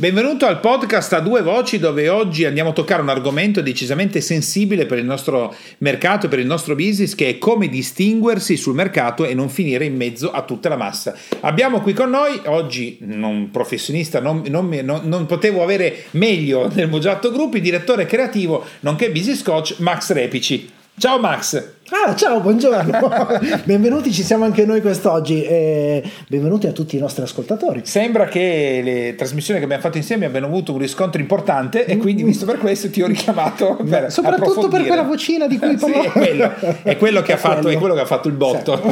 Benvenuto al podcast a due voci dove oggi andiamo a toccare un argomento decisamente sensibile per il nostro mercato e per il nostro business che è come distinguersi sul mercato e non finire in mezzo a tutta la massa. Abbiamo qui con noi oggi un professionista, non, non, non, non potevo avere meglio nel Mogiatto Group, il direttore creativo nonché business coach Max Repici. Ciao Max! Ah, ciao, buongiorno. benvenuti, ci siamo anche noi quest'oggi. E benvenuti a tutti i nostri ascoltatori. Sembra che le trasmissioni che abbiamo fatto insieme abbiano avuto un riscontro importante e quindi, visto per questo, ti ho richiamato per Soprattutto per quella vocina di cui parlo. Sì, è, quello, è, quello che ha fatto, è quello che ha fatto il botto.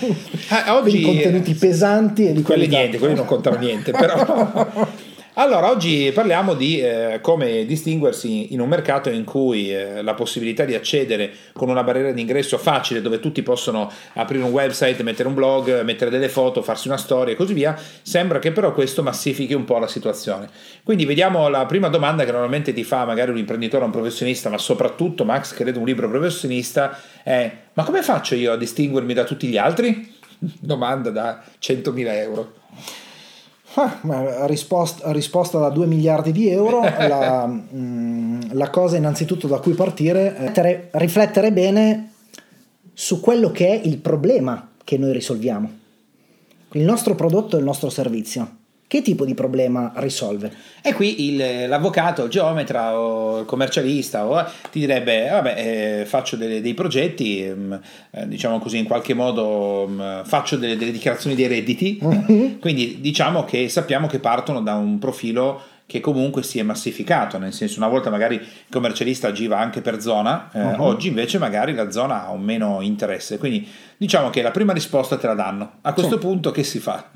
Sì. ah, oggi, contenuti pesanti e di quelli niente, quelli non contano niente, però allora, oggi parliamo di eh, come distinguersi in un mercato in cui eh, la possibilità di accedere con una barriera di ingresso facile, dove tutti possono aprire un website, mettere un blog, mettere delle foto, farsi una storia e così via, sembra che però questo massifichi un po' la situazione. Quindi vediamo la prima domanda che normalmente ti fa magari un imprenditore o un professionista, ma soprattutto Max, credo un libro professionista, è ma come faccio io a distinguermi da tutti gli altri? Domanda da 100.000 euro. Ah, risposta, risposta, da 2 miliardi di euro, la, mh, mm, la, cosa innanzitutto da cui partire è riflettere bene su quello che è il problema che noi risolviamo, il nostro prodotto e il nostro servizio che tipo di problema risolve? E qui il, l'avvocato, il geometra o il commercialista o, ti direbbe, vabbè, eh, faccio delle, dei progetti, mm, eh, diciamo così, in qualche modo mm, faccio delle, delle, dichiarazioni dei redditi, mm-hmm. quindi diciamo che sappiamo che partono da un profilo che comunque si è massificato, nel senso una volta magari il commercialista agiva anche per zona, eh, uh-huh. oggi invece magari la zona ha un meno interesse, quindi diciamo che la prima risposta te la danno. A questo sì. punto che si fa?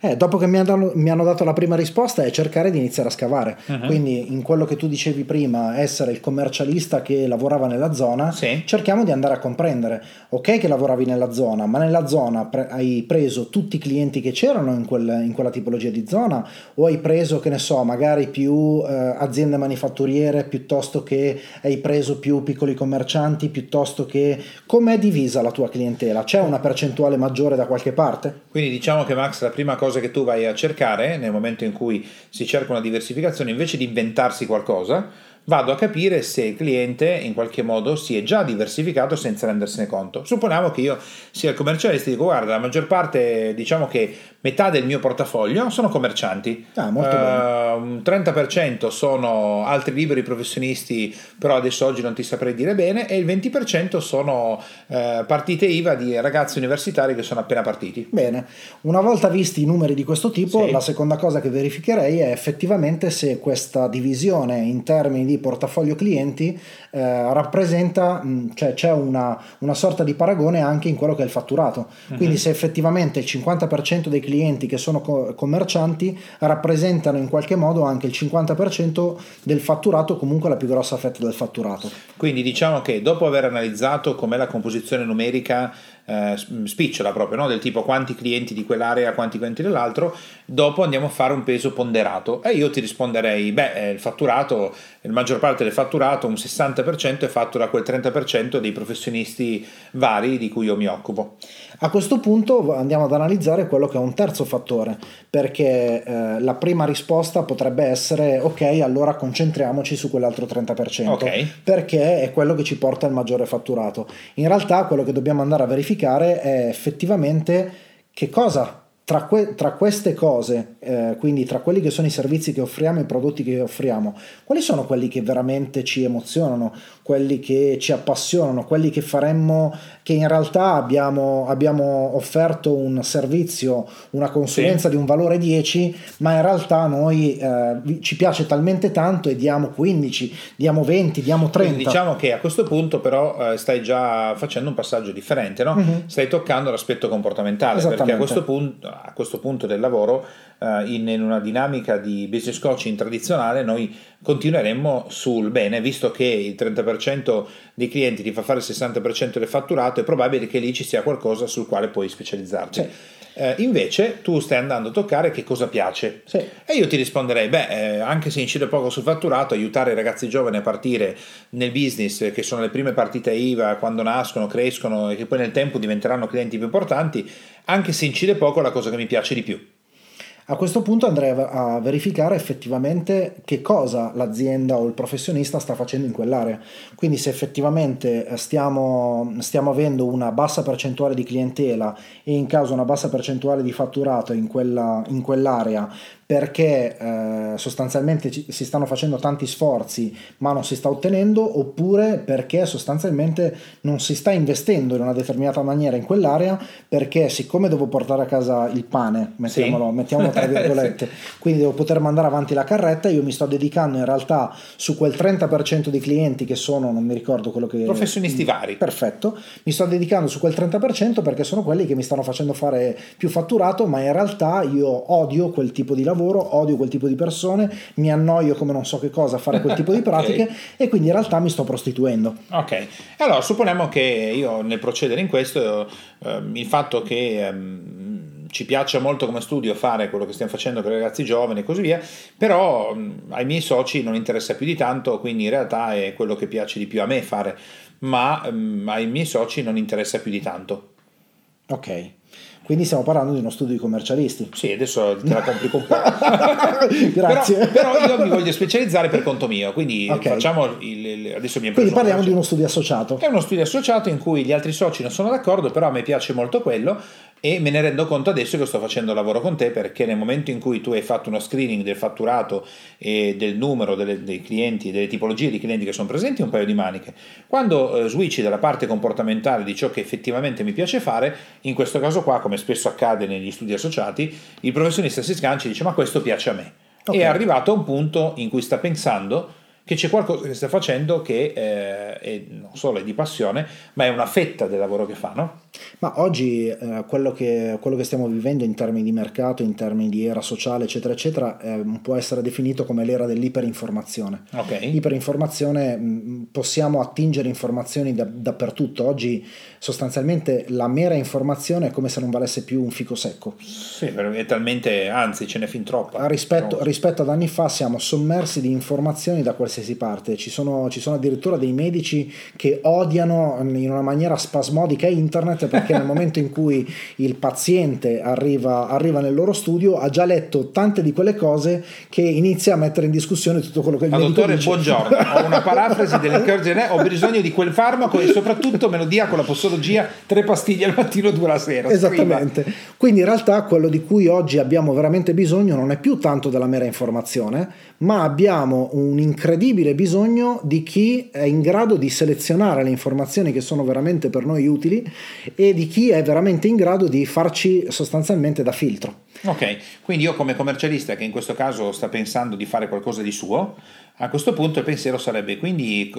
Eh, dopo che mi hanno, mi hanno, dato la prima risposta è cercare di iniziare a scavare, uh-huh. quindi in quello che tu dicevi prima, essere il commercialista che lavorava nella zona, sì. cerchiamo di andare a comprendere, ok che lavoravi nella zona, ma nella zona pre- hai preso tutti i clienti che c'erano in, quel, in quella tipologia di zona o hai preso, che ne so, magari più eh, aziende manifatturiere piuttosto che hai preso più piccoli commercianti, piuttosto che com'è divisa la tua clientela? C'è una percentuale maggiore da qualche parte? Quindi diciamo che Max la prima cosa che tu vai a cercare nel momento in cui si cerca una diversificazione invece di inventarsi qualcosa vado a capire se il cliente in qualche modo si è già diversificato senza rendersene conto. Supponiamo che io sia il commercialista e dico guarda la maggior parte diciamo che metà del mio portafoglio sono commercianti, ah, molto uh, un 30% sono altri liberi professionisti però adesso oggi non ti saprei dire bene e il 20% sono uh, partite IVA di ragazzi universitari che sono appena partiti. Bene, una volta visti i numeri di questo tipo sì. la seconda cosa che verificherei è effettivamente se questa divisione in termini di di portafoglio clienti eh, rappresenta, cioè c'è una, una, sorta di paragone anche in quello che è il fatturato. Uh-huh. Quindi se effettivamente il 50% dei clienti che sono co- commercianti rappresentano in qualche modo anche il 50% del fatturato, comunque la più grossa fetta del fatturato. Quindi diciamo che dopo aver analizzato com'è la composizione numerica eh, spicciola proprio, no? del tipo quanti clienti di quell'area, quanti clienti dell'altro, dopo andiamo a fare un peso ponderato e io ti risponderei, beh, eh, il fatturato, la maggior parte del fatturato, un 60% è fatto da quel 30% dei professionisti vari di cui io mi occupo. A questo punto andiamo ad analizzare quello che è un terzo fattore, perché eh, la prima risposta potrebbe essere ok, allora concentriamoci su quell'altro 30%, okay. perché è quello che ci porta il maggiore fatturato. In realtà quello che dobbiamo andare a verificare è effettivamente che cosa tra, que- tra, queste cose, eh, quindi tra quelli che sono i servizi che offriamo e i prodotti che offriamo, quali sono quelli che veramente ci emozionano, quelli che ci appassionano, quelli che faremmo, che in realtà abbiamo, abbiamo offerto un servizio, una consulenza sì. di un valore 10, ma in realtà noi eh, ci piace talmente tanto e diamo 15, diamo 20, diamo 30. Quindi diciamo che a questo punto però eh, stai già facendo un passaggio differente, no? mm-hmm. stai toccando l'aspetto comportamentale, perché a questo punto a questo punto del lavoro uh, in, in, una dinamica di business coaching tradizionale noi continueremmo sul bene, visto che il 30% dei clienti ti fa fare il 60% del fatturato, è probabile che lì ci sia qualcosa sul quale puoi specializzarti. Cioè, Eh, invece tu stai andando a toccare che cosa piace. Sì. E io ti risponderei, beh, eh, anche se incide poco sul fatturato, aiutare i ragazzi giovani a partire nel business, che sono le prime partite IVA quando nascono, crescono e che poi nel tempo diventeranno clienti più importanti, anche se incide poco è la cosa che mi piace di più. A questo punto andrei a verificare effettivamente che cosa l'azienda o il professionista sta facendo in quell'area. Quindi se effettivamente eh, stiamo, stiamo avendo una bassa percentuale di clientela e in caso una bassa percentuale di fatturato in, quella, in quell'area perché eh, sostanzialmente ci, si stanno facendo tanti sforzi ma non si sta ottenendo oppure perché sostanzialmente non si sta investendo in una determinata maniera in quell'area perché siccome devo portare a casa il pane, mettiamolo, sì. mettiamolo tra virgolette, sì. quindi devo poter mandare avanti la carretta, io mi sto dedicando in realtà su quel 30% di clienti che sono, non mi ricordo quello che... Professionisti vari. Perfetto, mi sto dedicando su quel 30% perché sono quelli che mi stanno facendo fare più fatturato ma in realtà io odio quel tipo di lavoro lavoro, odio quel tipo di persone, mi annoio come non so che cosa a fare quel tipo di pratiche okay. e quindi in realtà mi sto prostituendo. Ok, allora supponiamo che io nel procedere in questo, eh, il fatto che... Ehm, ci piaccia molto come studio fare quello che stiamo facendo con i ragazzi giovani e così via, però ai miei soci non interessa più di tanto, quindi in realtà è quello che piace di più a me fare, ma um, ai miei soci non interessa più di tanto. Ok. Quindi stiamo parlando di uno studio di commercialisti. Sì, adesso te la complico un po'. Grazie. Però, però, io mi voglio specializzare per conto mio, quindi okay. facciamo il, il, adesso mi Quindi parliamo di uno studio associato. È uno studio associato in cui gli altri soci non sono d'accordo, però a me piace molto quello e me ne rendo conto adesso che sto facendo lavoro con te perché nel momento in cui tu hai fatto uno screening del fatturato e del numero delle, dei clienti, delle tipologie di clienti che sono presenti, un paio di maniche. Quando eh, switchi dalla parte comportamentale di ciò che effettivamente mi piace fare, in questo caso qua, come spesso accade negli studi associati, il professionista si sgancia e dice ma questo piace a me. Okay. È arrivato a un punto in cui sta pensando che c'è qualcosa che sta facendo che eh, è, non solo è di passione, ma è una fetta del lavoro che fa, no? Ma oggi eh, quello, che, quello, che, stiamo vivendo in termini di mercato, in termini di era sociale, eccetera, eccetera, eh, può essere definito come l'era dell'iperinformazione. Okay. Iperinformazione, mh, possiamo attingere informazioni da, dappertutto. Oggi sostanzialmente la mera informazione è come se non valesse più un fico secco. Sì, è talmente, anzi ce n'è fin troppa. Rispetto, rispetto ad anni fa siamo sommersi di informazioni da qualsiasi parte. Ci sono, ci sono addirittura dei medici che odiano in una maniera spasmodica internet perché nel momento in cui il paziente arriva, arriva, nel loro studio ha già letto tante di quelle cose che inizia a mettere in discussione tutto quello che il Ma medico dottore, dice. buongiorno, ho una parafrasi dell'Encourage ho bisogno di quel farmaco e soprattutto me lo dia con la posologia tre pastiglie al mattino e due la sera. Esattamente. Scriva. Quindi in realtà quello di cui oggi abbiamo veramente bisogno non è più tanto della mera informazione, ma abbiamo un incredibile bisogno di chi è in grado di selezionare le informazioni che sono veramente per noi utili e di chi è veramente in grado di farci sostanzialmente da filtro. Ok, quindi io come commercialista che in questo caso sta pensando di fare qualcosa di suo, a questo punto il pensiero sarebbe quindi,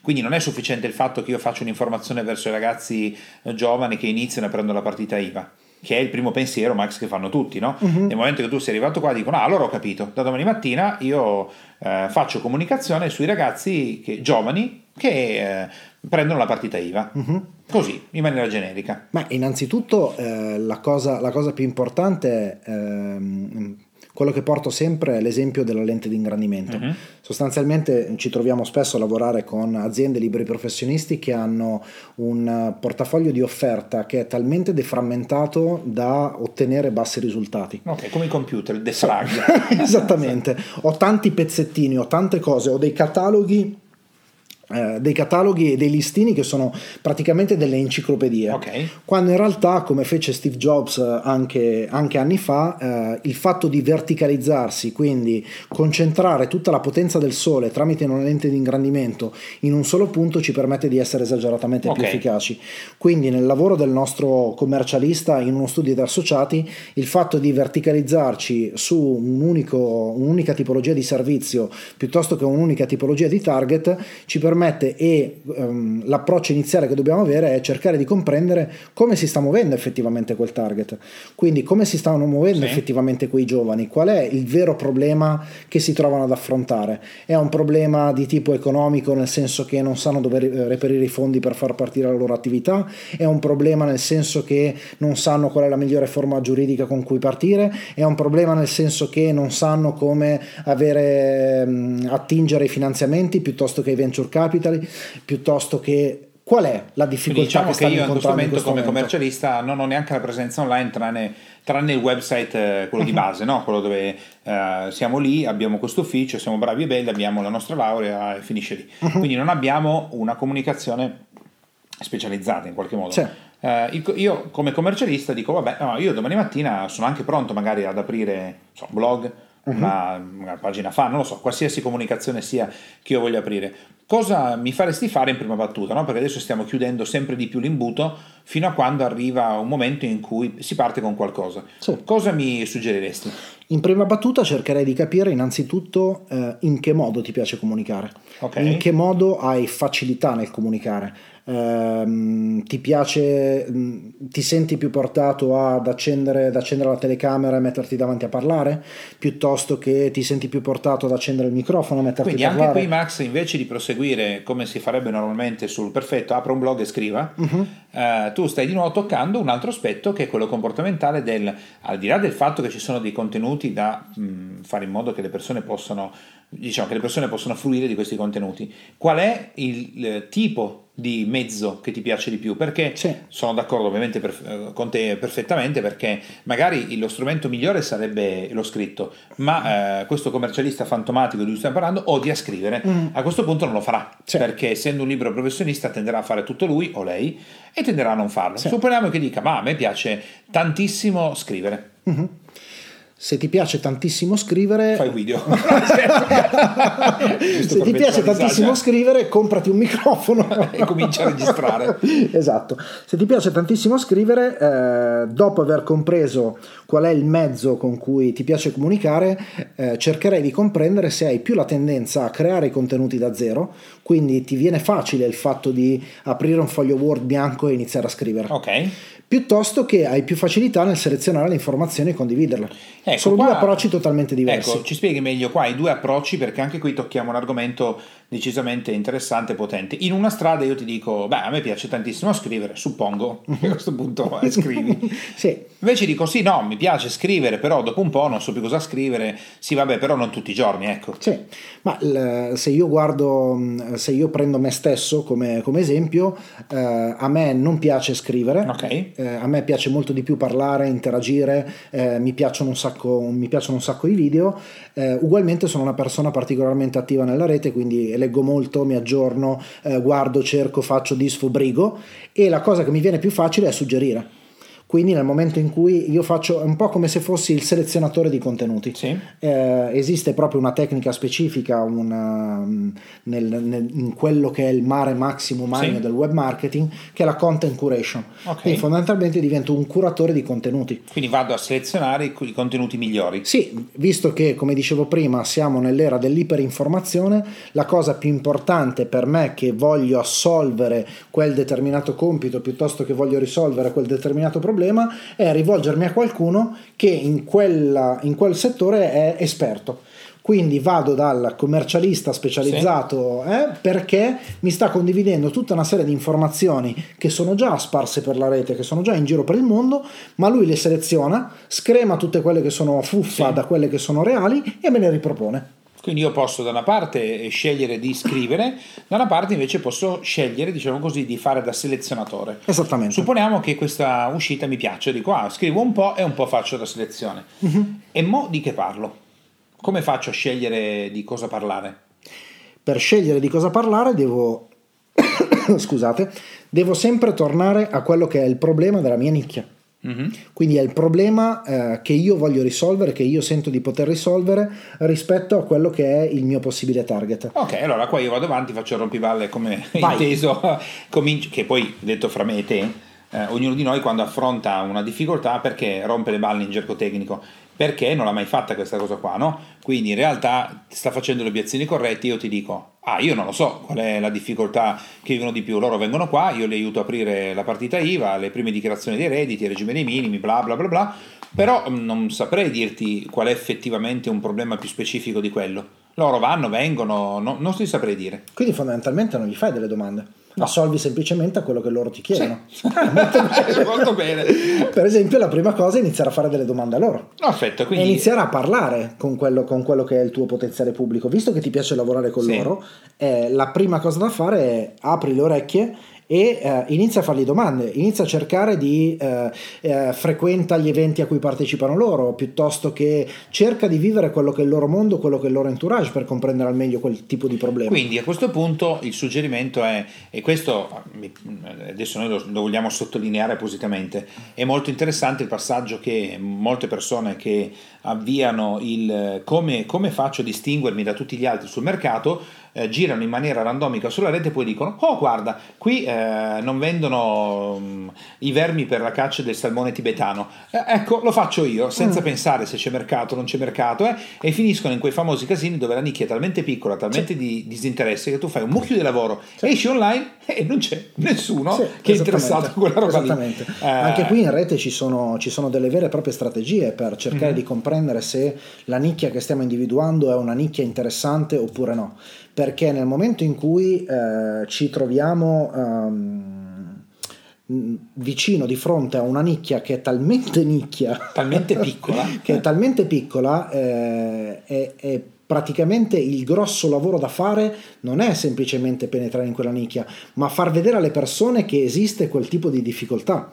quindi non è sufficiente il fatto che io faccia un'informazione verso i ragazzi giovani che iniziano e prendono la partita IVA che è il primo pensiero, Max, che fanno tutti, no? Uh-huh. Nel momento che tu sei arrivato qua dicono, ah, allora ho capito, da domani mattina io eh, faccio comunicazione sui ragazzi che, giovani che eh, prendono la partita IVA. Uh-huh. Così, in maniera generica. Ma innanzitutto eh, la, cosa, la, cosa, più importante è ehm, quello che porto sempre è l'esempio della lente di ingrandimento. Uh-huh. Sostanzialmente ci troviamo spesso a lavorare con aziende liberi professionisti che hanno un portafoglio di offerta che è talmente deframmentato da ottenere bassi risultati. Ok, come i computer, il defrag. Esattamente. ho tanti pezzettini, ho tante cose, ho dei cataloghi dei cataloghi e dei listini che sono praticamente delle enciclopedie. Okay. Quando in realtà, come fece Steve Jobs eh, anche, anche anni fa, eh, il fatto di verticalizzarsi, quindi concentrare tutta la potenza del sole tramite una lente di ingrandimento in un solo punto, ci permette di essere esageratamente okay. più efficaci. Quindi nel lavoro del nostro commercialista in uno studio di associati, il fatto di verticalizzarci su un unico, un'unica tipologia di servizio piuttosto che un'unica tipologia di target ci permette permette e um, l'approccio iniziale che dobbiamo avere è cercare di comprendere come si sta muovendo effettivamente quel target, quindi come si stanno muovendo sì. effettivamente quei giovani, qual è il vero problema che si trovano ad affrontare. È un problema di tipo economico nel senso che non sanno dove reperire i fondi per far partire la loro attività, è un problema nel senso che non sanno qual è la migliore forma giuridica con cui partire, è un problema nel senso che non sanno come avere, attingere ai finanziamenti piuttosto che ai venture capital, piuttosto che qual è la difficoltà diciamo che, che io in questo momento come momento? commercialista non ho neanche la presenza online tranne, tranne il website eh, quello di base no? quello dove eh, siamo lì abbiamo questo ufficio siamo bravi e belli abbiamo la nostra laurea e finisce lì uh-huh. quindi non abbiamo una comunicazione specializzata in qualche modo eh, io come commercialista dico vabbè no, io domani mattina sono anche pronto magari ad aprire so, blog uh-huh. una, una, pagina fa, non lo so, qualsiasi comunicazione sia che io voglia aprire. Cosa mi faresti fare in prima battuta? No? Perché adesso stiamo chiudendo sempre di più l'imbuto fino a quando arriva un momento in cui si parte con qualcosa. Sì. Cosa mi suggeriresti? In prima battuta cercherei di capire innanzitutto eh, in che modo ti piace comunicare, okay. in che modo hai facilità nel comunicare ehm, ti piace, mm, ti senti più portato ad accendere, ad accendere la telecamera e metterti davanti a parlare, piuttosto che ti senti più portato ad accendere il microfono e metterti Quindi a parlare. Quindi anche qui Max, invece di proseguire come si farebbe normalmente sul perfetto, apra un blog e scriva, uh-huh. eh, tu stai di nuovo toccando un altro aspetto che è quello comportamentale del, al di là del fatto che ci sono dei contenuti da mh, mm, fare in modo che le persone possano diciamo che le persone possono fruire di questi contenuti. Qual è il, il tipo di mezzo che ti piace di più? Perché sì. sono d'accordo ovviamente per, eh, con te perfettamente perché magari lo strumento migliore sarebbe lo scritto, ma eh, questo commercialista fantomatico di cui stiamo parlando odia scrivere. Mm. A questo punto non lo farà sì. perché essendo un libro professionista tenderà a fare tutto lui o lei e tenderà a non farlo. Sì. Supponiamo che dica ma a me piace tantissimo scrivere. Mm-hmm se ti piace tantissimo scrivere fai video. Se ti piace tantissimo scrivere comprati un microfono. E comincia a registrare. Esatto. Se ti piace tantissimo scrivere eh, dopo aver compreso qual è il mezzo con cui ti piace comunicare eh, cercherei di comprendere se hai più la tendenza a creare i contenuti da zero. Quindi ti viene facile il fatto di aprire un foglio word bianco e iniziare a scrivere. Ok. Piuttosto che hai più facilità nel selezionare le informazioni e condividerle. Ecco, Sono qua, due approcci totalmente diversi. Ecco, ci spieghi meglio qua i due approcci perché anche qui tocchiamo un argomento decisamente interessante e potente. In una strada io ti dico, beh, a me piace tantissimo scrivere, suppongo a questo punto eh, scrivi. sì. Invece dico, sì, no, mi piace scrivere, però dopo un po' non so più cosa scrivere. Sì, vabbè, però non tutti i giorni, ecco. Sì, ma l- se io guardo, se io prendo me stesso come, come esempio, eh, a me non piace scrivere, okay. eh, a me piace molto di più parlare, interagire, eh, mi, piacciono un sacco, mi piacciono un sacco i video. Eh, ugualmente sono una persona particolarmente attiva nella rete, quindi leggo molto, mi aggiorno, eh, guardo, cerco, faccio, disfo, brigo e la cosa che mi viene più facile è suggerire. Quindi nel momento in cui io faccio un po' come se fossi il selezionatore di contenuti, sì. eh, esiste proprio una tecnica specifica una, nel, nel, in quello che è il mare maximo magno sì. del web marketing, che è la content curation. Okay. Quindi fondamentalmente divento un curatore di contenuti. Quindi vado a selezionare i, i contenuti migliori. Sì, visto che come dicevo prima siamo nell'era dell'iperinformazione, la cosa più importante per me che voglio assolvere quel determinato compito piuttosto che voglio risolvere quel determinato problema, problema è rivolgermi a qualcuno che in, quella, in quel settore è esperto. Quindi vado dal commercialista specializzato sì. eh, perché mi sta condividendo tutta una serie di informazioni che sono già sparse per la rete, che sono già in giro per il mondo, ma lui le seleziona, screma tutte quelle che sono fuffa sì. da quelle che sono reali e me le ripropone. Quindi io posso da una parte scegliere di scrivere, da una parte invece posso scegliere, diciamo così, di fare da selezionatore. Esattamente. Supponiamo che questa uscita mi piaccia, dico ah, scrivo un po' e un po' faccio da selezione. Uh-huh. E mo di che parlo? Come faccio a scegliere di cosa parlare? Per scegliere di cosa parlare devo scusate, devo sempre tornare a quello che è il problema della mia nicchia. Mm-hmm. Quindi è il problema eh, che io voglio risolvere, che io sento di poter risolvere rispetto a quello che è il mio possibile target. Ok, allora qua io vado avanti, faccio il rompivalle come Vai. inteso, cominci- che poi detto fra me e te, eh, ognuno di noi quando affronta una difficoltà perché rompe le balle in gergo tecnico perché non l'ha mai fatta questa cosa qua, no? Quindi in realtà sta facendo le obiezioni corrette, io ti dico, ah io non lo so qual è la difficoltà che vivono di più, loro vengono qua, io li aiuto a aprire la partita IVA, le prime dichiarazioni dei redditi, il regime dei minimi, bla bla bla bla, però non saprei dirti qual è effettivamente un problema più specifico di quello. Loro vanno, vengono, no, non si saprei dire. Quindi fondamentalmente non gli fai delle domande no. assolvi semplicemente a quello che loro ti chiedono. Sì. Molto, bene. molto, bene. Per esempio, la prima cosa è iniziare a fare delle domande a loro. Perfetto, quindi... E iniziare a parlare con quello, con quello, che è il tuo potenziale pubblico. Visto che ti piace lavorare con sì. loro, eh, la prima cosa da fare è apri le orecchie e eh, inizia a fargli domande, inizia a cercare di eh, eh, frequenta gli eventi a cui partecipano loro, piuttosto che cerca di vivere quello che è il loro mondo, quello che è il loro entourage per comprendere al meglio quel tipo di problema. Quindi a questo punto il suggerimento è, e questo adesso noi lo, lo vogliamo sottolineare appositamente, è molto interessante il passaggio che molte persone che avviano il come, come faccio a distinguermi da tutti gli altri sul mercato eh, girano in maniera randomica sulla rete e poi dicono oh guarda qui eh, non vendono um, i vermi per la caccia del salmone tibetano eh, ecco lo faccio io senza mm. pensare se c'è mercato o non c'è mercato eh, e finiscono in quei famosi casini dove la nicchia è talmente piccola talmente sì. di disinteresse che tu fai un mucchio di lavoro sì. esci online e non c'è nessuno sì, che è interessato a quella roba esattamente. lì eh, anche qui in rete ci sono, ci sono, delle vere e proprie strategie per cercare mm-hmm. di comprendere se la nicchia che stiamo individuando è una nicchia interessante oppure no perché nel momento in cui eh, ci troviamo um, vicino di fronte a una nicchia che è talmente nicchia, talmente piccola, che è talmente piccola, eh, è, è praticamente il grosso lavoro da fare non è semplicemente penetrare in quella nicchia, ma far vedere alle persone che esiste quel tipo di difficoltà.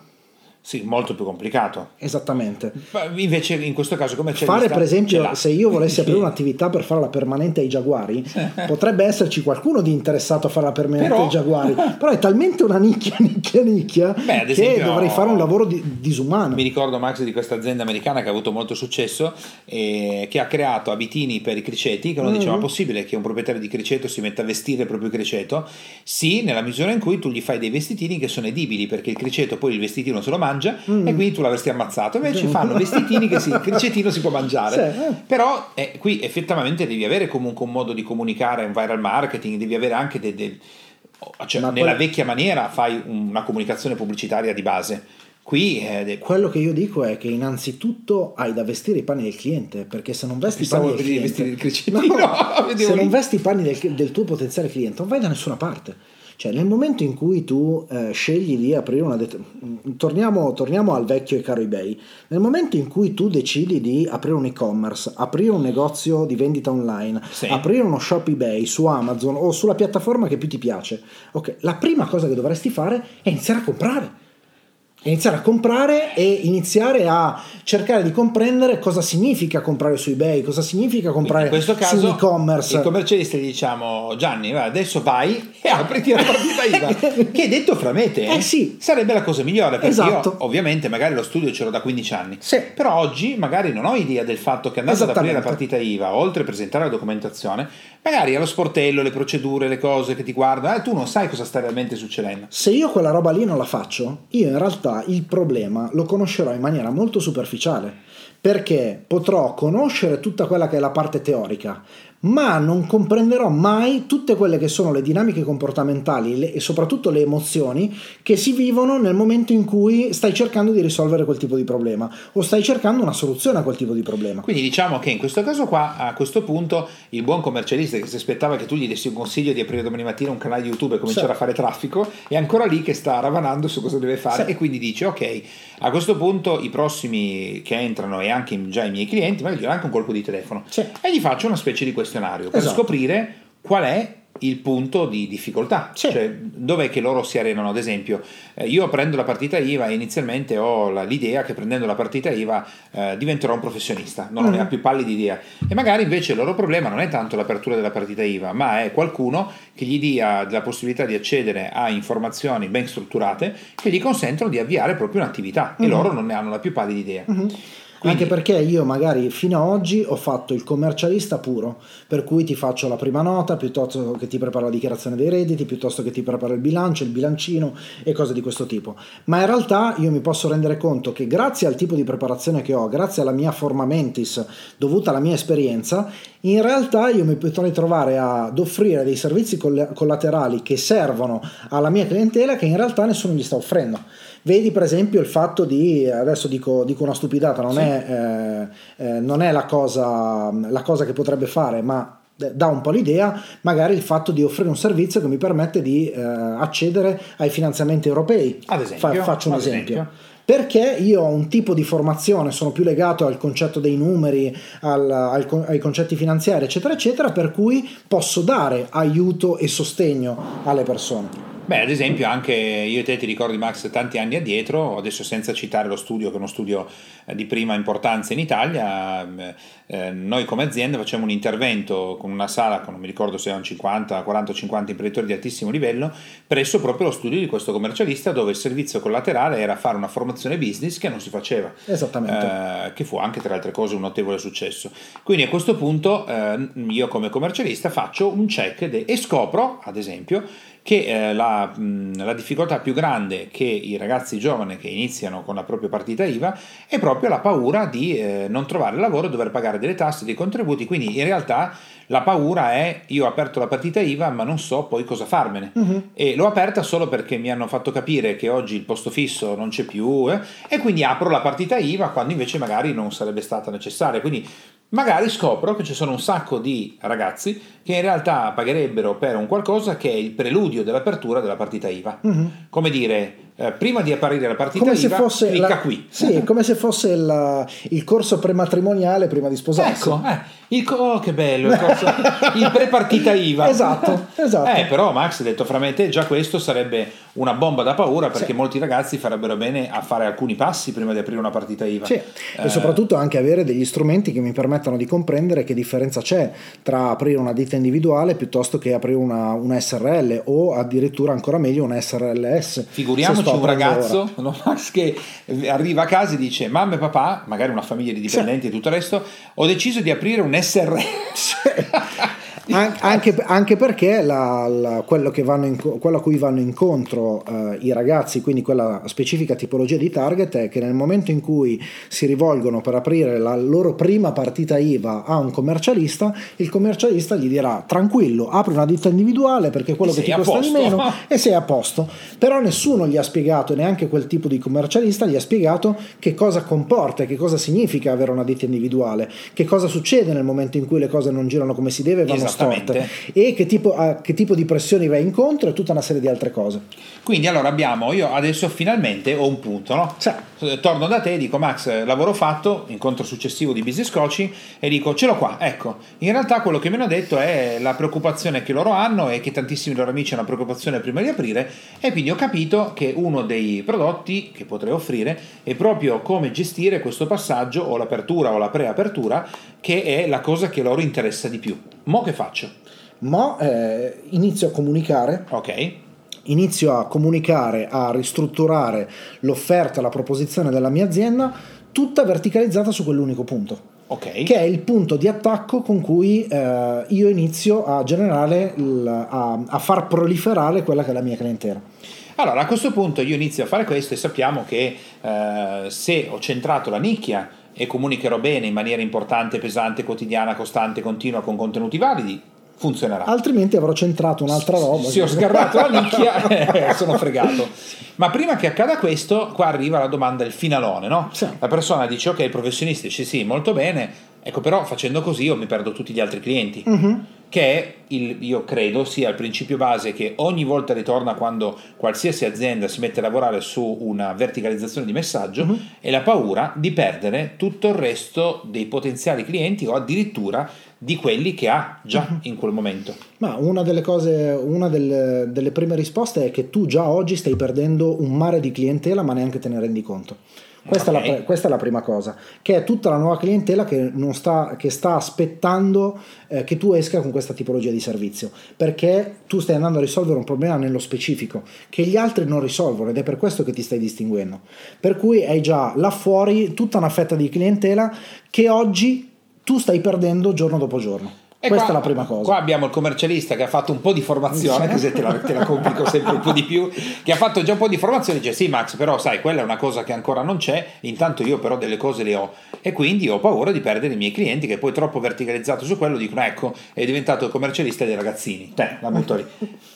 Sì, molto più complicato. Esattamente. Invece in questo caso come c'è Fare per esempio, se io volessi aprire un'attività per fare la permanente ai giaguari, potrebbe esserci qualcuno di interessato a fare la permanente però... ai giaguari, però è talmente una nicchia, nicchia, nicchia Beh, che esempio, dovrei fare un lavoro di, disumano. Mi ricordo Max di questa azienda americana che ha avuto molto successo e che ha creato abitini per i criceti, che uno mm-hmm. diceva ma possibile che un proprietario di criceto si metta a vestire il proprio criceto? Sì, nella misura in cui tu gli fai dei vestitini che sono edibili, perché il criceto poi il vestitino se lo mangia mangia mm. e quindi tu l'avresti ammazzato. Invece fanno vestitini che sì, il cricetino si può mangiare. Sì. Però eh, qui effettivamente devi avere comunque un modo di comunicare, un viral marketing, devi avere anche dei... dei cioè, nella quella... vecchia maniera fai una comunicazione pubblicitaria di base. Qui eh, quello che io dico è che innanzitutto hai da vestire i panni del cliente perché se non vesti i panni del cliente no, se non vesti i panni del, del tuo potenziale cliente non vai da nessuna parte cioè, nel momento in cui tu eh, scegli di aprire una. Det- torniamo, torniamo, al vecchio e caro eBay. Nel momento in cui tu decidi di aprire un e-commerce, aprire un negozio di vendita online, sì. aprire uno shop eBay su Amazon o sulla piattaforma che più ti piace, ok, la prima cosa che dovresti fare è iniziare a comprare iniziare a comprare e iniziare a cercare di comprendere cosa significa comprare su eBay, cosa significa comprare in caso, su e-commerce. Il commercialista gli diciamo Gianni, va, adesso vai e apriti la partita IVA. che detto fra me te eh sì. sarebbe la cosa migliore perché esatto. io ovviamente magari lo studio ce l'ho da 15 anni, sì. però oggi magari non ho idea del fatto che andando ad aprire la partita IVA, oltre a presentare la documentazione, magari allo sportello, le procedure, le cose che ti guardano, eh, tu non sai cosa sta realmente succedendo. Se io quella roba lì non la faccio, io in realtà il problema lo conoscerò in maniera molto superficiale perché potrò conoscere tutta quella che è la parte teorica, ma non comprenderò mai tutte quelle che sono le dinamiche comportamentali le, e soprattutto le emozioni che si vivono nel momento in cui stai cercando di risolvere quel tipo di problema o stai cercando una soluzione a quel tipo di problema. Quindi diciamo che in questo caso qua, a questo punto, il buon commercialista che si aspettava che tu gli dessi un consiglio di aprire domani mattina un canale YouTube e cominciare sì. a fare traffico, è ancora lì che sta ravanando su cosa deve fare sì. e quindi dice ok, a questo punto i prossimi che entrano e anche già i miei clienti, magari gli do anche un colpo di telefono sì. e gli faccio una specie di questionario per esatto. scoprire qual è il punto di difficoltà, sì. cioè dov'è che loro si arenano. Ad esempio, eh, io prendo la partita IVA e inizialmente ho l'idea che prendendo la partita IVA eh, diventerò un professionista, non mm. ne ha più pallida idea. E magari invece il loro problema non è tanto l'apertura della partita IVA, ma è qualcuno che gli dia la possibilità di accedere a informazioni ben strutturate che gli consentono di avviare proprio un'attività mm. e loro non ne hanno la più pallida idea. Mm. Quindi... Anche perché io magari fino ad oggi ho fatto il commercialista puro, per cui ti faccio la prima nota piuttosto che ti preparo la dichiarazione dei redditi, piuttosto che ti preparo il bilancio, il bilancino e cose di questo tipo. Ma in realtà io mi posso rendere conto che grazie al tipo di preparazione che ho, grazie alla mia forma mentis dovuta alla mia esperienza, in realtà io mi potrei trovare ad offrire dei servizi collaterali che servono alla mia clientela che in realtà nessuno gli sta offrendo. Vedi per esempio il fatto di, adesso dico, dico una stupidata, non, sì. è, eh, eh, non è la cosa, la cosa che potrebbe fare, ma dà un po' l'idea, magari il fatto di offrire un servizio che mi permette di eh, accedere ai finanziamenti europei. Ad esempio, Fa, faccio un esempio. esempio. Perché io ho un tipo di formazione, sono più legato al concetto dei numeri, al, al, ai concetti finanziari, eccetera, eccetera, per cui posso dare aiuto e sostegno alle persone. Beh, ad esempio, anche io e te ti ricordi, Max, tanti anni addietro, adesso senza citare lo studio, che è uno studio eh, di prima importanza in Italia, eh, eh, noi come azienda facciamo un intervento con una sala, con, non mi ricordo se erano 50, 40 o 50 imprenditori di altissimo livello, presso proprio lo studio di questo commercialista, dove il servizio collaterale era fare una formazione business che non si faceva. Esattamente. Eh, che fu anche, tra le altre cose, un notevole successo. Quindi a questo punto eh, io come commercialista faccio un check de- e scopro, ad esempio, che eh, la, la, difficoltà più grande che i ragazzi giovani che iniziano con la propria partita IVA è proprio la paura di eh, non trovare lavoro, dover pagare delle tasse, dei contributi, quindi in realtà la paura è io ho aperto la partita IVA ma non so poi cosa farmene. Uh-huh. e l'ho aperta solo perché mi hanno fatto capire che oggi il posto fisso non c'è più eh, e quindi apro la partita IVA quando invece magari non sarebbe stata necessaria, quindi magari scopro che ci sono un sacco di ragazzi che in realtà pagherebbero per un qualcosa che è il preludio dell'apertura della partita IVA. Uh-huh. Come dire, eh, prima di apparire la partita come IVA, fosse clicca la, qui. Sì, come se fosse il, il corso prematrimoniale prima di sposarsi. Ecco, eh, il, oh, che bello, il, corso, il pre-partita IVA. esatto, esatto. Eh, però Max, detto fra me e te, già questo sarebbe una bomba da paura perché sì. molti ragazzi farebbero bene a fare alcuni passi prima di aprire una partita IVA. Sì. Eh, e soprattutto anche avere degli strumenti che mi permettano di comprendere che differenza c'è tra aprire una ditta individuale piuttosto che aprire una, una SRL o addirittura ancora meglio una SRLS. Figuriamoci un ragazzo no, Max, che arriva a casa e dice mamma e papà, magari una famiglia di dipendenti sì. e tutto il resto, ho deciso di aprire un SRL. anche, anche, perché la, la, quello, in, quello, a cui vanno incontro uh, i ragazzi, quindi quella specifica tipologia di target, è che nel momento in cui si rivolgono per aprire la loro prima partita IVA a un commercialista, il commercialista gli dirà tranquillo, apri una ditta individuale perché quello che ti costa di meno e sei a posto. Però nessuno gli ha spiegato, neanche quel tipo di commercialista gli ha spiegato che cosa comporta, che cosa significa avere una ditta individuale, che cosa succede nel momento in cui le cose non girano come si deve e vanno esatto sport e che tipo, a che tipo di pressioni va incontro e tutta una serie di altre cose. Quindi allora abbiamo, io adesso finalmente ho un punto, no? Sì. Torno da te e dico Max, lavoro fatto, incontro successivo di business coaching e dico ce l'ho qua, ecco, in realtà quello che mi hanno detto è la preoccupazione che loro hanno e che tantissimi loro amici hanno preoccupazione prima di aprire e quindi ho capito che uno dei prodotti che potrei offrire è proprio come gestire questo passaggio o l'apertura o la preapertura che è la cosa che loro interessa di più. Mo che faccio? Mo eh, inizio a comunicare. Ok. Inizio a comunicare, a ristrutturare l'offerta, la proposizione della mia azienda, tutta verticalizzata su quell'unico punto. Okay. che è il punto di attacco con cui eh, io inizio a generare, il, a, a, far proliferare quella che è la mia clientela. Allora, a questo punto io inizio a fare questo e sappiamo che eh, se ho centrato la nicchia e comunicherò bene in maniera importante, pesante, quotidiana, costante, continua con contenuti validi, funzionerà. Altrimenti avrò centrato un'altra roba. Se ho sgarrato la nicchia, eh, sono fregato. Ma prima che accada questo, qua arriva la domanda, il finalone, no? Sì. La persona dice, ok, professionisti, sì, sì, molto bene, ecco però facendo così io mi perdo tutti gli altri clienti. Uh-huh che è il, io credo sia il principio base che ogni volta ritorna quando qualsiasi azienda si mette a lavorare su una verticalizzazione di messaggio uh-huh. è la paura di perdere tutto il resto dei potenziali clienti o addirittura di quelli che ha già uh-huh. in quel momento. Ma una delle cose, una delle, delle prime risposte è che tu già oggi stai perdendo un mare di clientela ma neanche te ne rendi conto. Questa, okay. è la, questa, è la, prima cosa, che è tutta la nuova clientela che, sta, che sta aspettando eh, che tu esca con questa tipologia di servizio, perché tu stai andando a risolvere un problema nello specifico che gli altri non risolvono ed è per questo che ti stai distinguendo. Per cui hai già là fuori tutta una fetta di clientela che oggi tu stai perdendo giorno dopo giorno. E Questa qua, è la prima cosa. Qua abbiamo il commercialista che ha fatto un po' di formazione, così te la, te la complico sempre un po' di più, che ha fatto già un po' di formazione e dice sì Max, però sai, quella è una cosa che ancora non c'è, intanto io però delle cose le ho e quindi ho paura di perdere i miei clienti che poi troppo verticalizzato su quello dicono ecco, è diventato il commercialista dei ragazzini, te, la butto lì.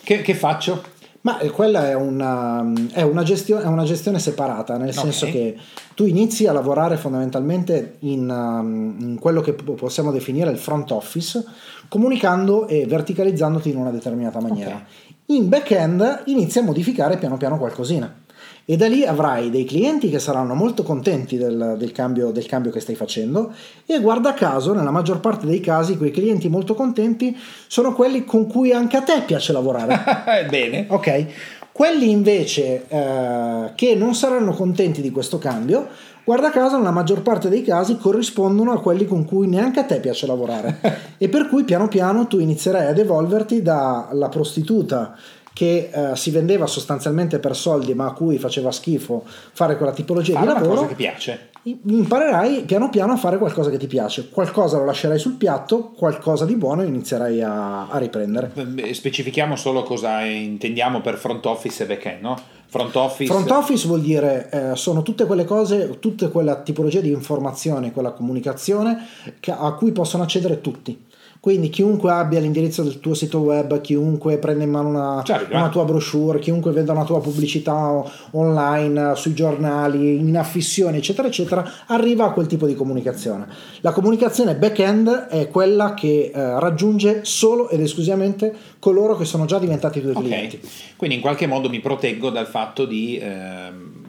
Che, che faccio? Ma eh, quella è una, è una, gestione, è una gestione, separata, nel okay. senso che tu inizi a lavorare fondamentalmente in, um, in, quello che possiamo definire il front office, comunicando e verticalizzandoti in una determinata maniera. Okay. In back-end inizi a modificare piano piano qualcosina e da lì avrai dei clienti che saranno molto contenti del, del, cambio, del, cambio, che stai facendo e guarda caso nella maggior parte dei casi quei clienti molto contenti sono quelli con cui anche a te piace lavorare. Bene. Ok. Quelli invece eh, che non saranno contenti di questo cambio, guarda caso nella maggior parte dei casi corrispondono a quelli con cui neanche a te piace lavorare e per cui piano piano tu inizierai ad evolverti dalla prostituta che eh, si vendeva sostanzialmente per soldi ma a cui faceva schifo fare quella tipologia fare di lavoro. cosa che piace. Imparerai piano piano a fare qualcosa che ti piace, qualcosa lo lascerai sul piatto, qualcosa di buono inizierai a, a riprendere. Specifichiamo solo cosa intendiamo per front office e back-end, no? Front office. Front office vuol dire eh, sono tutte quelle cose, tutte quella tipologia di informazione, quella comunicazione che, a cui possono accedere tutti quindi chiunque abbia l'indirizzo del tuo sito web, chiunque prenda in mano una, certo, una tua brochure, chiunque veda una tua pubblicità online, sui giornali, in affissioni, eccetera, eccetera, arriva a quel tipo di comunicazione. La comunicazione back-end è quella che eh, raggiunge solo ed esclusivamente coloro che sono già diventati tuoi okay. clienti. Quindi in qualche modo mi proteggo dal fatto di... Eh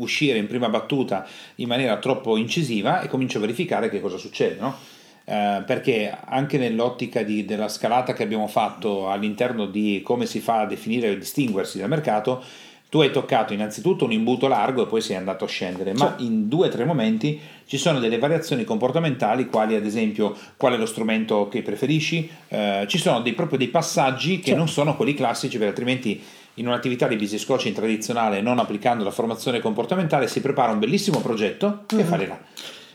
uscire in prima battuta in maniera troppo incisiva e comincio a verificare che cosa succede. No? Eh, perché anche nell'ottica di, della scalata che abbiamo fatto all'interno di come si fa a definire e distinguersi dal mercato, tu hai toccato innanzitutto un imbuto largo e poi sei andato a scendere, ma in due o tre momenti ci sono delle variazioni comportamentali, quali ad esempio qual è lo strumento che preferisci, eh, ci sono dei, proprio dei passaggi che non sono quelli classici, perché altrimenti in un'attività di business coaching tradizionale, non applicando la formazione comportamentale, si prepara un bellissimo progetto mm-hmm. e fallerà.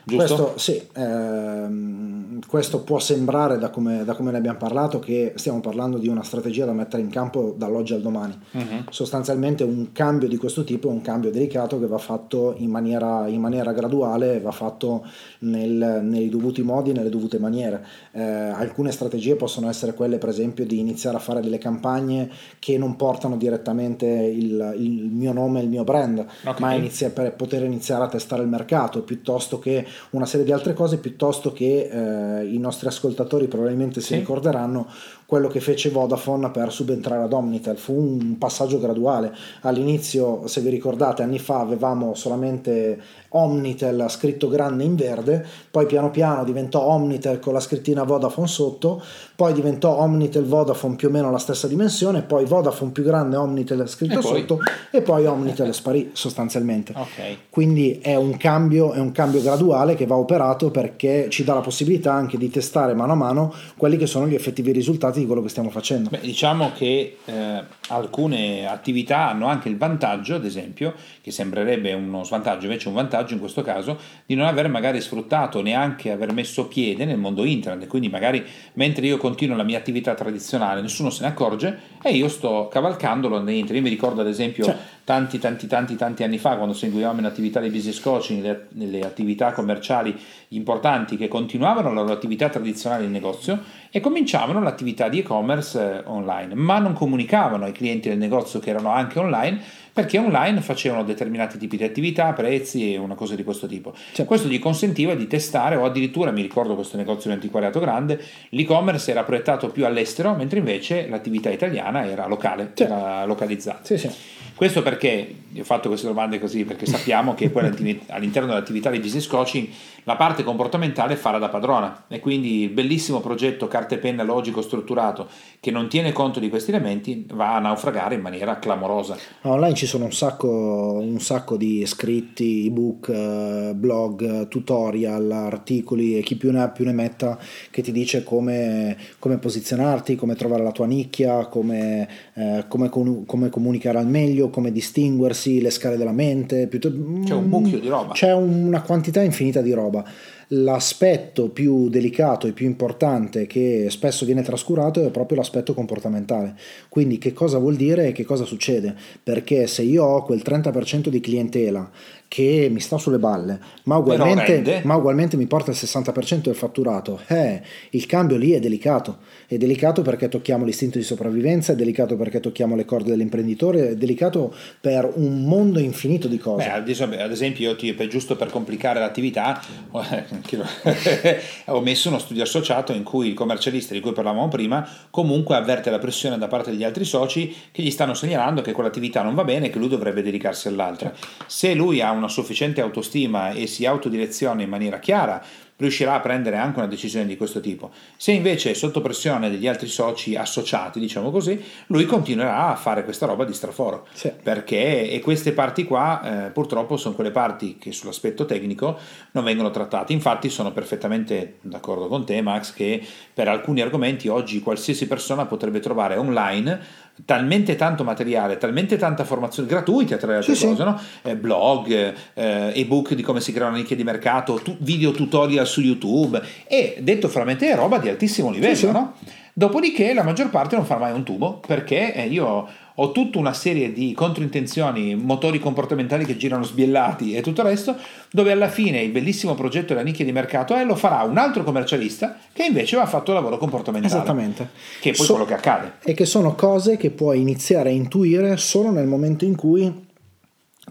Giusto? Questo, sì, ehm, questo può sembrare da come, da come, ne abbiamo parlato che stiamo parlando di una strategia da mettere in campo dall'oggi al domani. Uh-huh. Sostanzialmente un cambio di questo tipo è un cambio delicato che va fatto in maniera, in maniera graduale, va fatto nel, nei dovuti modi, nelle dovute maniere. Eh, alcune strategie possono essere quelle per esempio di iniziare a fare delle campagne che non portano direttamente il, il mio nome e il mio brand, okay. ma inizia, per poter iniziare a testare il mercato piuttosto che una serie di altre cose piuttosto che eh, i nostri ascoltatori probabilmente si sì. ricorderanno quello che fece Vodafone per subentrare ad Omnitel. Fu un passaggio graduale. All'inizio, se vi ricordate, anni fa avevamo solamente Omnitel scritto grande in verde, poi piano piano diventò Omnitel con la scrittina Vodafone sotto, poi diventò Omnitel Vodafone più o meno la stessa dimensione, poi Vodafone più grande Omnitel scritto e sotto e poi Omnitel sparì sostanzialmente. Okay. Quindi è un, cambio, è un cambio graduale che va operato perché ci dà la possibilità anche di testare mano a mano quelli che sono gli effettivi risultati di quello che stiamo facendo. Beh, diciamo che eh, alcune attività hanno anche il vantaggio, ad esempio, che sembrerebbe uno svantaggio, invece un vantaggio in questo caso, di non aver magari sfruttato neanche aver messo piede nel mondo internet. Quindi magari mentre io continuo la mia attività tradizionale, nessuno se ne accorge e io sto cavalcandolo dentro. Io mi ricordo ad esempio cioè. Tanti, tanti, tanti, tanti anni fa, quando seguivamo in attività di business coaching, le, nelle attività commerciali importanti che continuavano la loro attività tradizionale in negozio e cominciavano l'attività di e-commerce eh, online, ma non comunicavano ai clienti del negozio che erano anche online perché online facevano determinati tipi di attività, prezzi e una cosa di questo tipo. Cioè, questo gli consentiva di testare o addirittura, mi ricordo questo negozio di antiquariato grande, l'e-commerce era proiettato più all'estero, mentre invece l'attività italiana era locale, cioè. era localizzata. Sì, sì. Questo perché ho fatto queste domande così, perché sappiamo che poi all'interno dell'attività di business coaching la parte comportamentale farà da padrona e quindi il bellissimo progetto carta e penna logico strutturato che non tiene conto di questi elementi va a naufragare in maniera clamorosa. Online ci sono un sacco, un sacco di scritti, ebook, eh, blog, tutorial, articoli e chi più ne ha più ne metta che ti dice come, come posizionarti, come trovare la tua nicchia, come, eh, come, come, comunicare al meglio, come distinguersi, le scale della mente. C'è un mucchio di roba. C'è una quantità infinita di roba aber l'aspetto più delicato e più importante che spesso viene trascurato è proprio l'aspetto comportamentale. Quindi che cosa vuol dire e che cosa succede? Perché se io ho quel 30% di clientela che mi sta sulle balle, ma ugualmente, ma ugualmente mi porta il 60% del fatturato, eh, il cambio lì è delicato. È delicato perché tocchiamo l'istinto di sopravvivenza, è delicato perché tocchiamo le corde dell'imprenditore, è delicato per un mondo infinito di cose. Beh, ad esempio, io ti, per, giusto per complicare l'attività, ho messo uno studio associato in cui il commercialista di cui parlavamo prima comunque avverte la pressione da parte degli altri soci che gli stanno segnalando che quell'attività non va bene e che lui dovrebbe dedicarsi all'altra. Se lui ha una sufficiente autostima e si autodireziona in maniera chiara, riuscirà a prendere anche una decisione di questo tipo. Se invece è sotto pressione degli altri soci associati, diciamo così, lui continuerà a fare questa roba di straforo. Sì. Perché e queste parti qua eh, purtroppo sono quelle parti che sull'aspetto tecnico non vengono trattate. Infatti sono perfettamente d'accordo con te Max che per alcuni argomenti oggi qualsiasi persona potrebbe trovare online talmente tanto materiale, talmente tanta formazione gratuita tra le altre sì, cose, sì. No? Eh, blog, eh, ebook di come si crea una nicchia di mercato, tu, video tutorial su YouTube e detto frammento è roba di altissimo livello, sì, no? Dopodiché la maggior parte non fa mai un tubo perché eh, io ho tutta una serie di controintenzioni, motori comportamentali che girano sbiellati e tutto il resto, dove alla fine il bellissimo progetto della nicchia di mercato è lo farà un altro commercialista che invece ha fatto il lavoro comportamentale. Esattamente. Che è poi so- quello che accade. E che sono cose che puoi iniziare a intuire solo nel momento in cui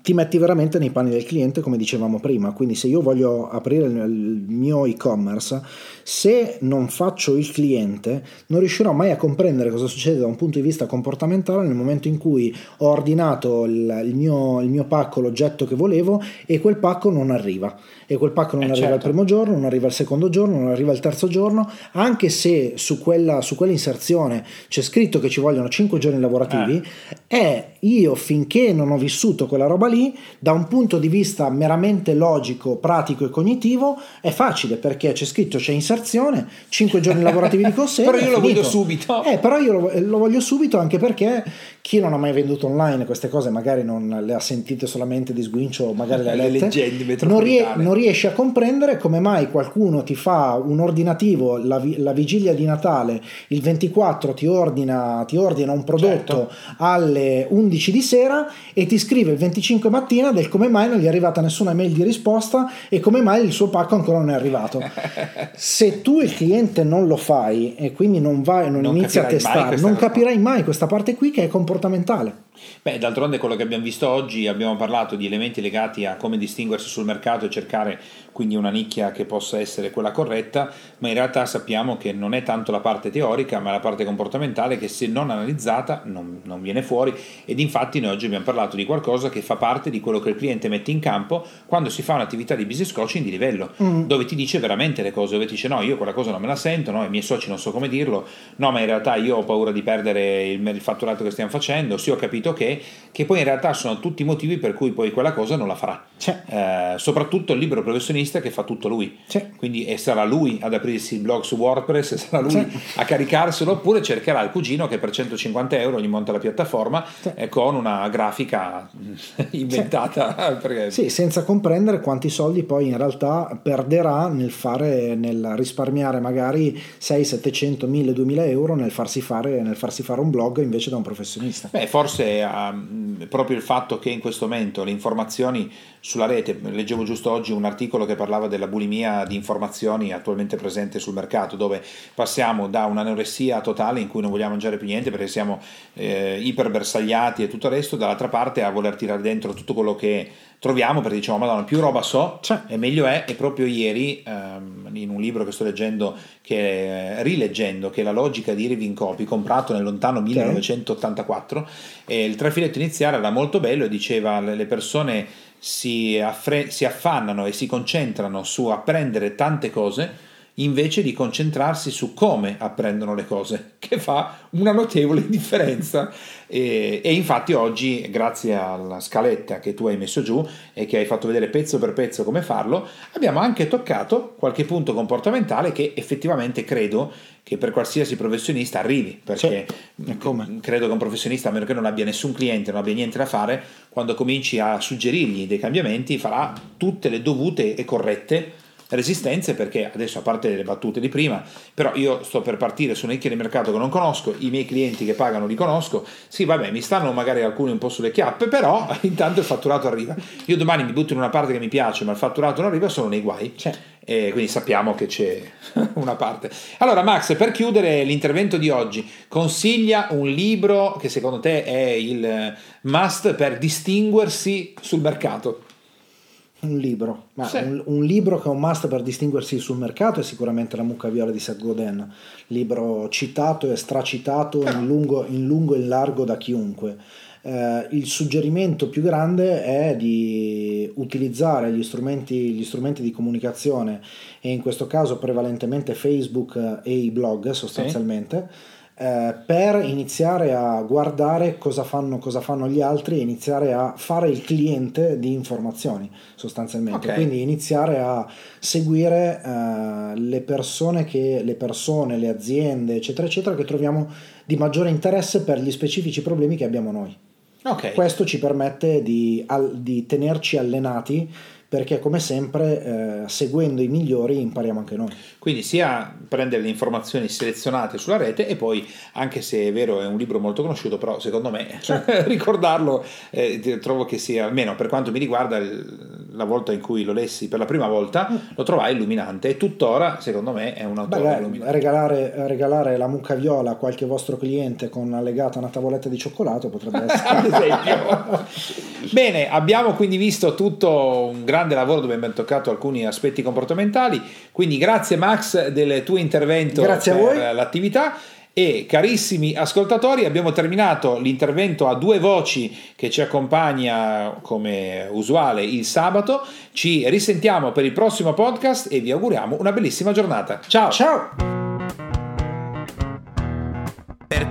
ti metti veramente nei panni del cliente come dicevamo prima quindi se io voglio aprire il mio e-commerce se non faccio il cliente non riuscirò mai a comprendere cosa succede da un punto di vista comportamentale nel momento in cui ho ordinato il, il, mio, il mio, pacco l'oggetto che volevo e quel pacco non arriva e quel pacco non eh arriva certo. il primo giorno non arriva il secondo giorno non arriva il terzo giorno anche se su quella, su quell'inserzione c'è scritto che ci vogliono 5 giorni lavorativi eh. è io finché non ho vissuto quella roba lì, da un punto di vista meramente logico, pratico e cognitivo, è facile perché c'è scritto c'è inserzione, 5 giorni lavorativi di consegna. però io lo voglio subito. Eh, però io lo, lo, voglio subito anche perché chi non ha mai venduto online queste cose magari non le ha sentite solamente di sguincio, magari le ha lette, leggende non, rie- non, riesce a comprendere come mai qualcuno ti fa un ordinativo la, vi- la vigilia di Natale, il 24 ti ordina, ti ordina un prodotto certo. alle 11 11 di sera e ti scrive il 25 mattina del come mai non gli è arrivata nessuna mail di risposta e come mai il suo pacco ancora non è arrivato. Se tu il cliente non lo fai e quindi non vai, non, non inizi a testare, non capirai mai questa parte qui che è comportamentale. Beh, d'altronde quello che abbiamo visto oggi, abbiamo parlato di elementi legati a come distinguersi sul mercato e cercare quindi una nicchia che possa essere quella corretta, ma in realtà sappiamo che non è tanto la parte teorica, ma la parte comportamentale che se non analizzata non, non viene fuori ed infatti noi oggi abbiamo parlato di qualcosa che fa parte di quello che il cliente mette in campo quando si fa un'attività di business coaching di livello, mm. dove ti dice veramente le cose, dove ti dice no, io quella cosa non me la sento, no, i miei soci non so come dirlo, no, ma in realtà io ho paura di perdere il, il fatturato che stiamo facendo, sì ho capito che, che poi in realtà sono tutti i motivi per cui poi quella cosa non la farà. Eh, soprattutto il libero professionista che fa tutto lui. C'è. Quindi e sarà lui ad aprirsi il blog su WordPress, sarà lui C'è. a caricarselo, oppure cercherà il cugino che per 150 euro gli monta la piattaforma eh, con una grafica inventata. Perché... Sì, senza comprendere quanti soldi poi in realtà perderà nel, fare, nel risparmiare magari 6, 700, 1000, 2000 euro nel farsi, fare, nel farsi fare un blog invece da un professionista. Beh, forse um, proprio il fatto che in questo momento le informazioni sulla rete. Leggevo giusto oggi un articolo che parlava della bulimia di informazioni attualmente presente sul mercato, dove passiamo da un'anoressia totale in cui non vogliamo mangiare più niente perché siamo eh, iperbersagliati e tutto il resto, dall'altra parte a voler tirare dentro tutto quello che troviamo perché diciamo madonna più roba so e meglio è e proprio ieri ehm, in un libro che sto leggendo che rileggendo che è la logica di Irving Copy comprato nel lontano 1984 e il trafiletto iniziale era molto bello e diceva le persone si, affre- si affannano e si concentrano su apprendere tante cose invece di concentrarsi su come apprendono le cose, che fa una notevole differenza. E, e, infatti oggi, grazie alla scaletta che tu hai messo giù e che hai fatto vedere pezzo per pezzo come farlo, abbiamo anche toccato qualche punto comportamentale che effettivamente credo che per qualsiasi professionista arrivi, perché sì. credo che un professionista, a meno che non abbia nessun cliente, non abbia niente da fare, quando cominci a suggerirgli dei cambiamenti farà tutte le dovute e corrette resistenze perché adesso a parte le battute di prima però io sto per partire su nicchie di mercato che non conosco i miei clienti che pagano li conosco. Sì vabbè mi stanno magari alcuni un po' sulle chiappe però intanto il fatturato arriva. Io domani mi butto in una parte che mi piace ma il fatturato non arriva sono nei guai. C'è. e quindi sappiamo che c'è una parte. Allora Max per chiudere l'intervento di oggi consiglia un libro che secondo te è il must per distinguersi sul mercato un libro, ma sì. un, un, libro che è un must per distinguersi sul mercato è sicuramente La mucca viola di Seth Godin, libro citato e stracitato in lungo, in lungo e in largo da chiunque. Eh, il suggerimento più grande è di utilizzare gli strumenti, gli strumenti, di comunicazione e in questo caso prevalentemente Facebook e i blog sostanzialmente. Sì eh, per iniziare a guardare cosa fanno, cosa fanno, gli altri e iniziare a fare il cliente di informazioni sostanzialmente. Okay. Quindi iniziare a seguire eh, le persone, che, le persone, le aziende, eccetera, eccetera, che troviamo di maggiore interesse per gli specifici problemi che abbiamo noi. Okay. Questo ci permette di, al, di tenerci allenati perché come sempre eh, seguendo i migliori impariamo anche noi. Quindi sia prendere le informazioni selezionate sulla rete e poi, anche se è vero è un libro molto conosciuto, però secondo me ricordarlo eh, trovo che sia, almeno per quanto mi riguarda, la volta in cui lo lessi per la prima volta, lo trovai illuminante. E tuttora secondo me è un autore Beh, illuminante. Regalare, regalare, la mucca viola a qualche vostro cliente con allegata una tavoletta di cioccolato potrebbe essere... Bene, abbiamo quindi visto tutto un grande lavoro dove abbiamo toccato alcuni aspetti comportamentali. Quindi grazie Max del tuo intervento grazie per l'attività. E carissimi ascoltatori, abbiamo terminato l'intervento a due voci che ci accompagna come usuale il sabato. Ci risentiamo per il prossimo podcast e vi auguriamo una bellissima giornata. Ciao! Ciao!